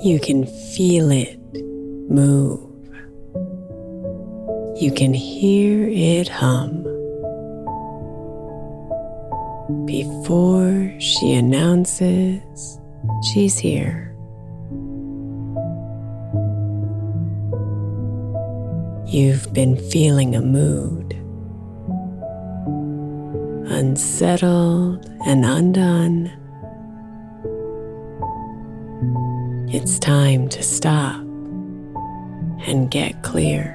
You can feel it move. You can hear it hum. Before she announces she's here. You've been feeling a mood, unsettled and undone. It's time to stop and get clear.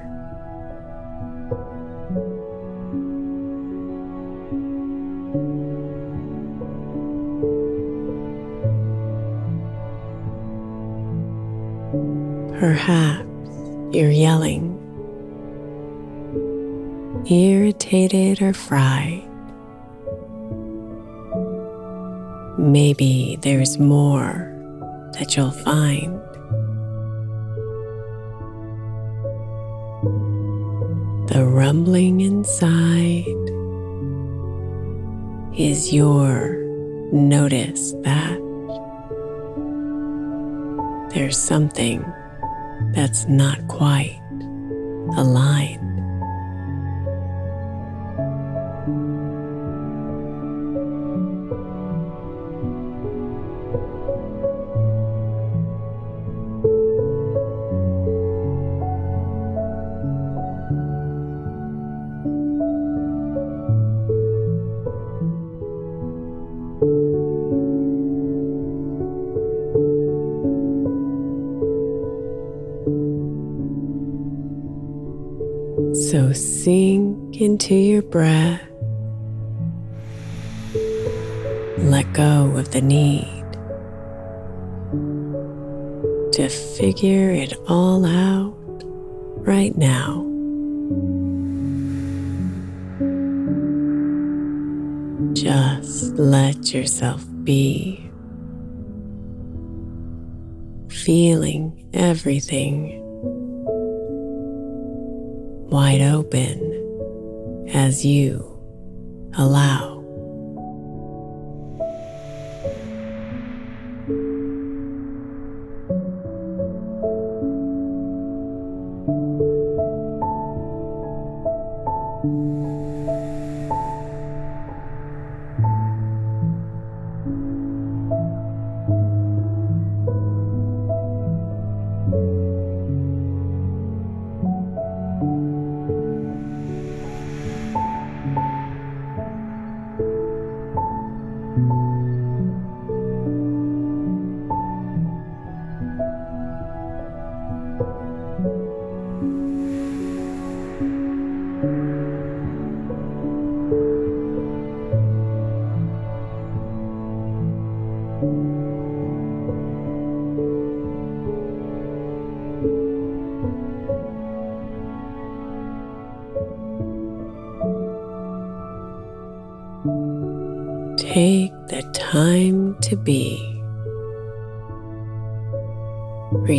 Perhaps you're yelling, irritated or fried. Maybe there's more that you'll find. The rumbling inside is your notice that there's something that's not quite aligned. Breath. Let go of the need to figure it all out right now. Just let yourself be, feeling everything wide open as you allow.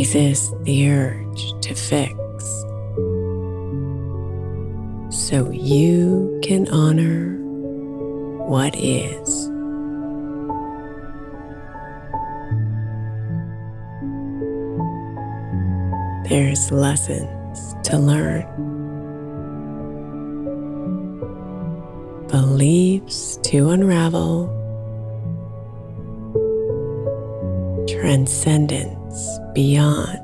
Resist the urge to fix. So you can honor what is. There's lessons to learn, beliefs to unravel, transcendence beyond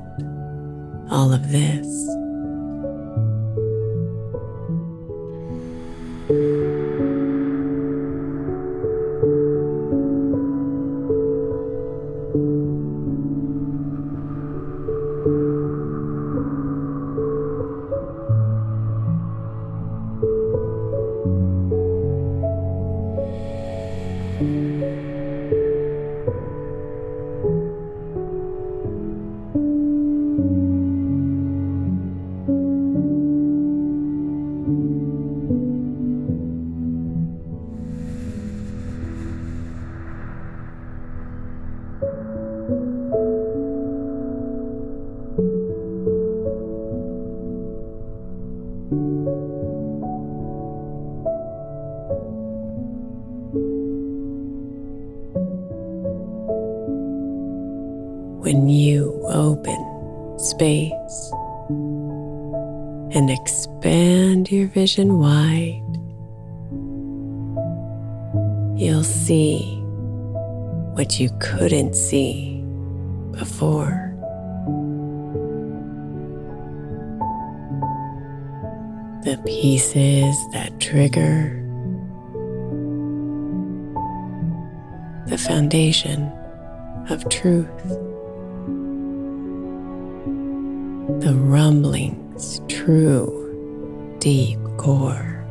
all of this. Vision wide, you'll see what you couldn't see before. The pieces that trigger the foundation of truth. the rumbling's true deep core.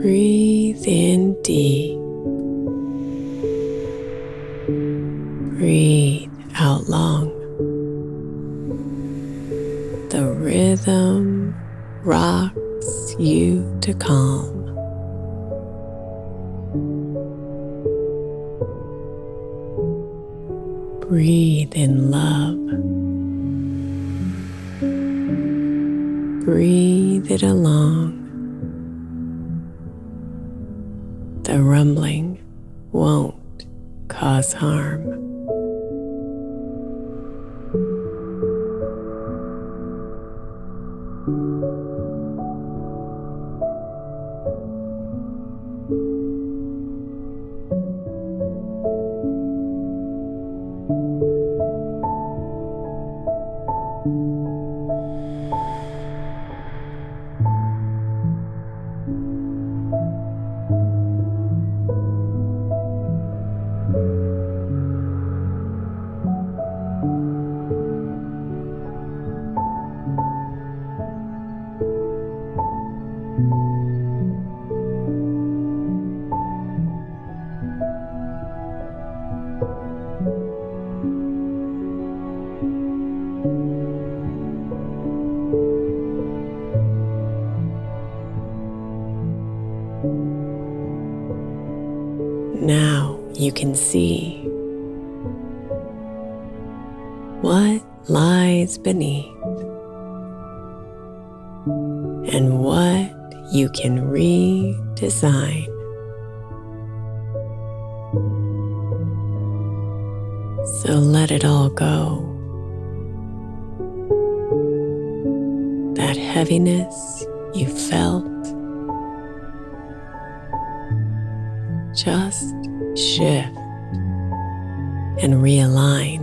Breathe in deep. Lies beneath and what you can redesign. So let it all go. That heaviness you felt just shift and realign.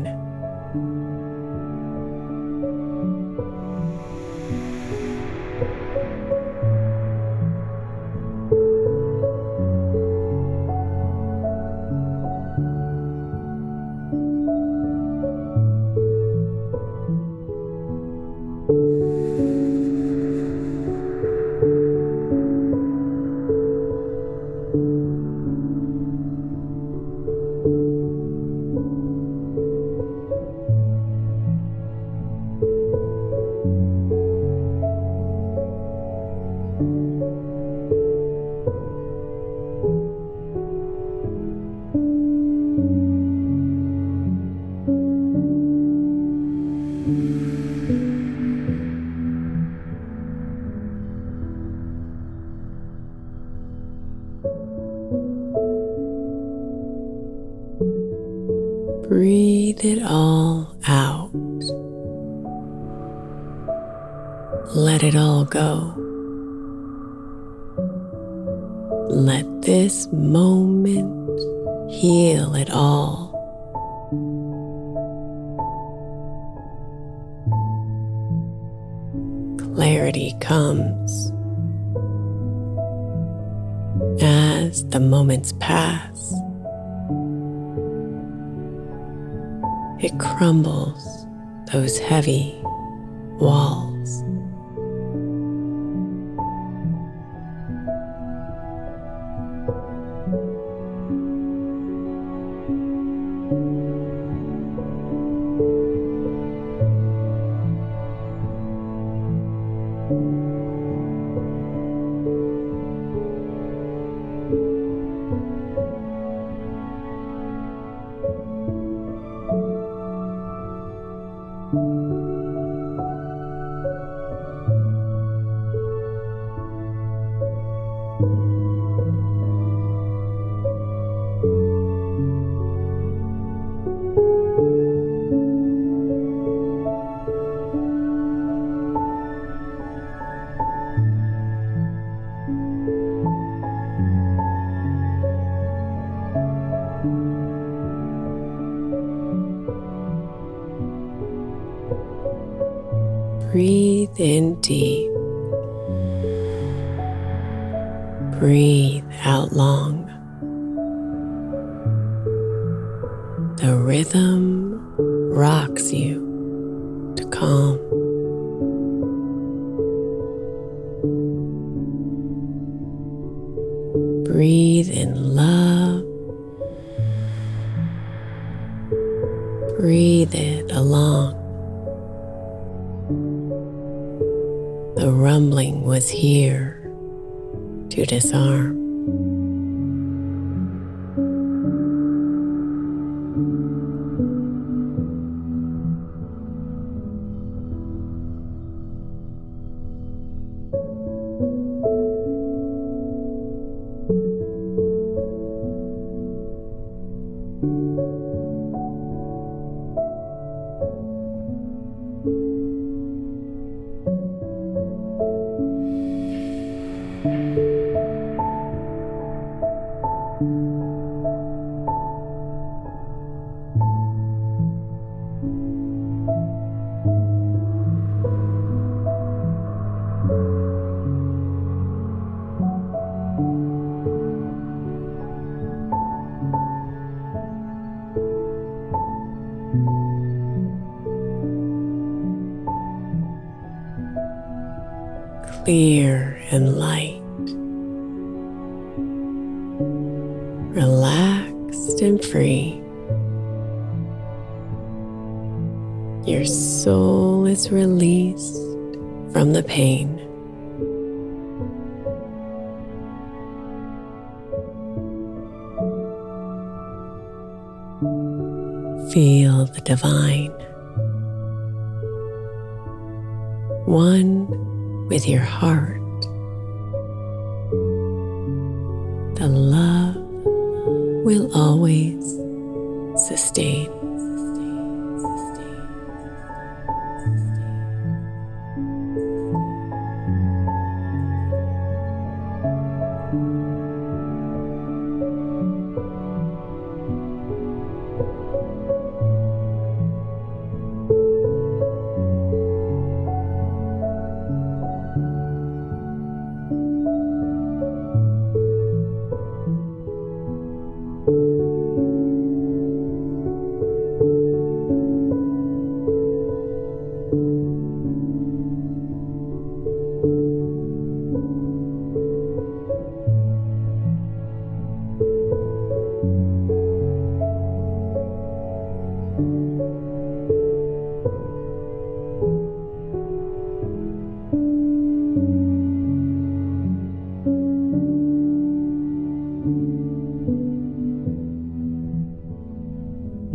Go. Let this moment heal it all. Clarity comes as the moments pass. It crumbles those heavy walls. The rumbling was here to disarm. Clear and light, relaxed and free. Your soul is released from the pain. Feel the divine. One with your heart.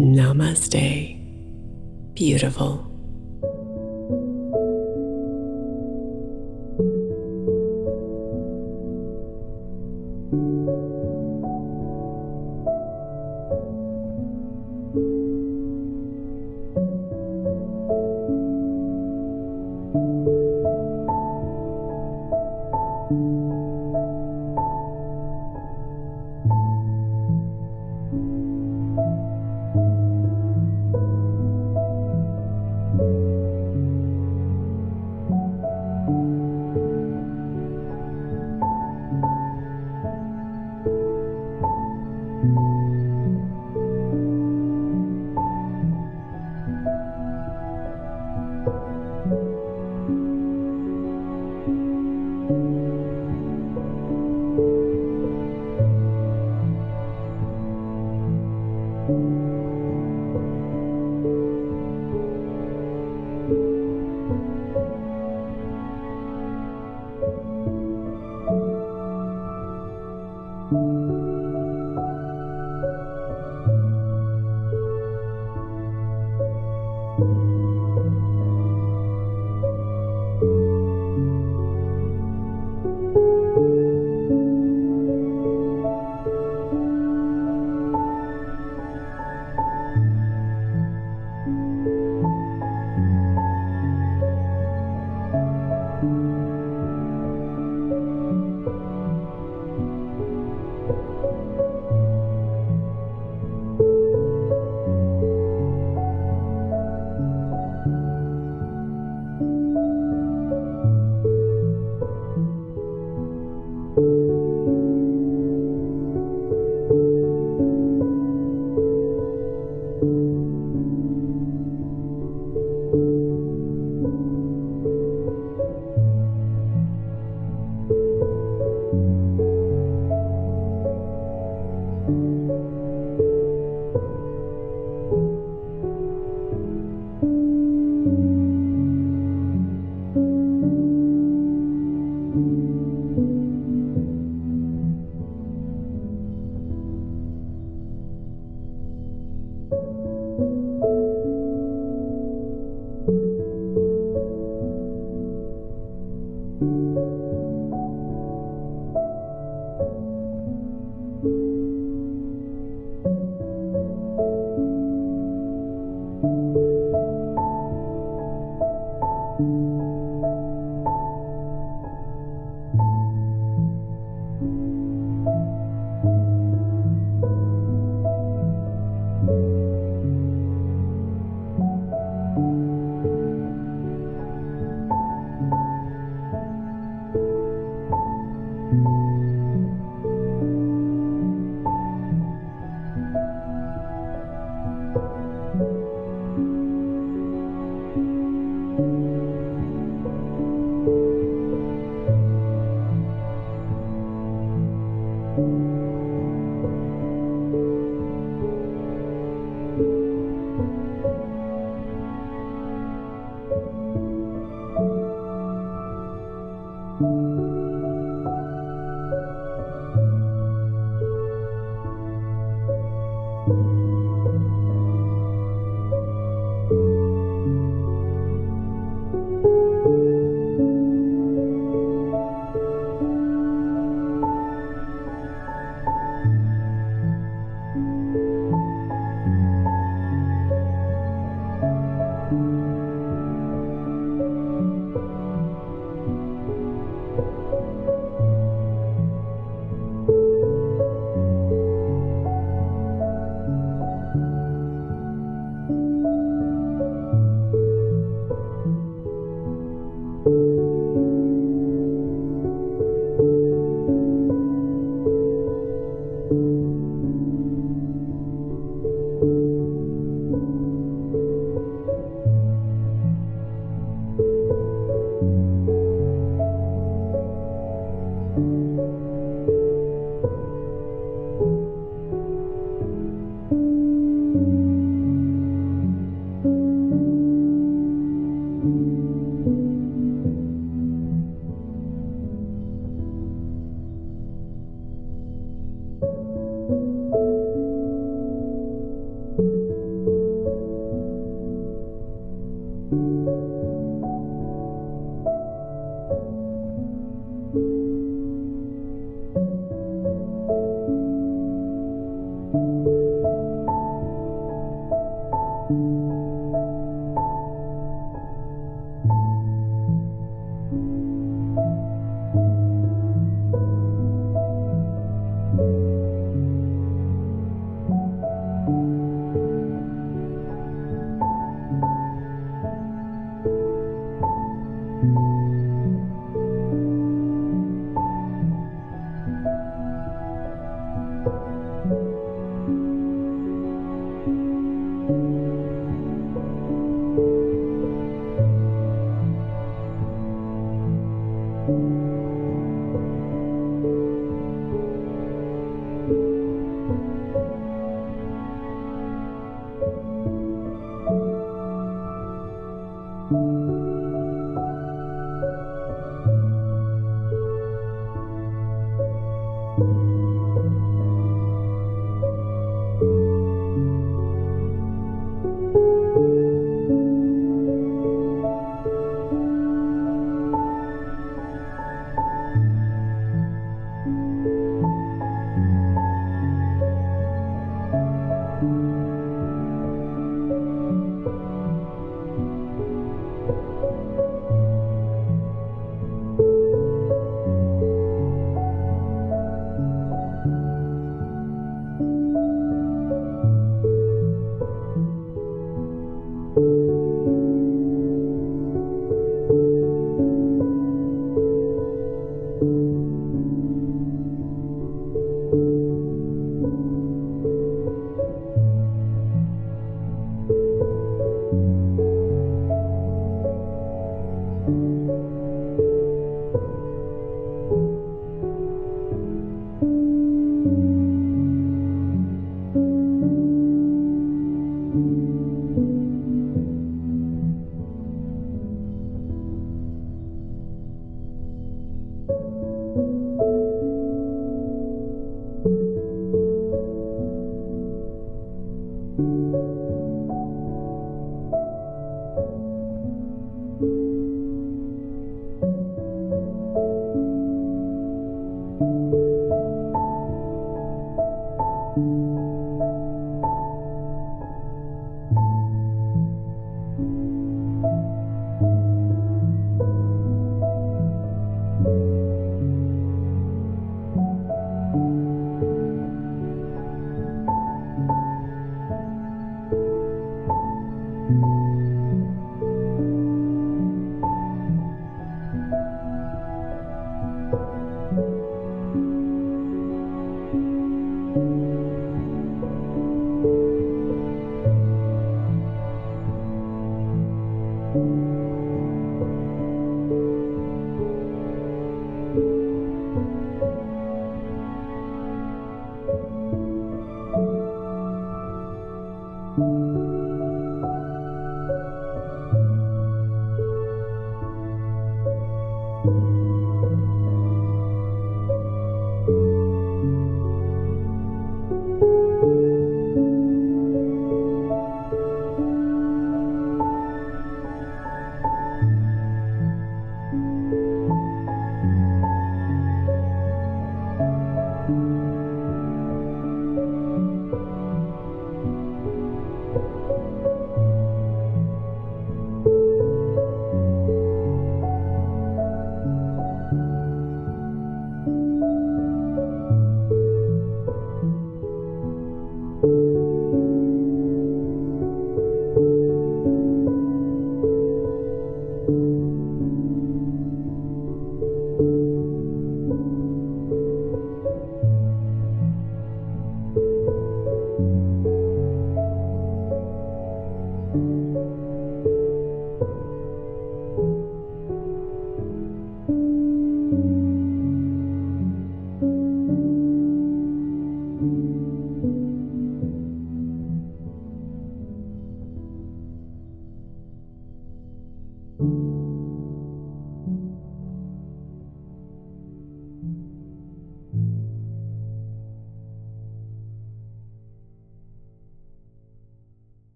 Namaste. Beautiful.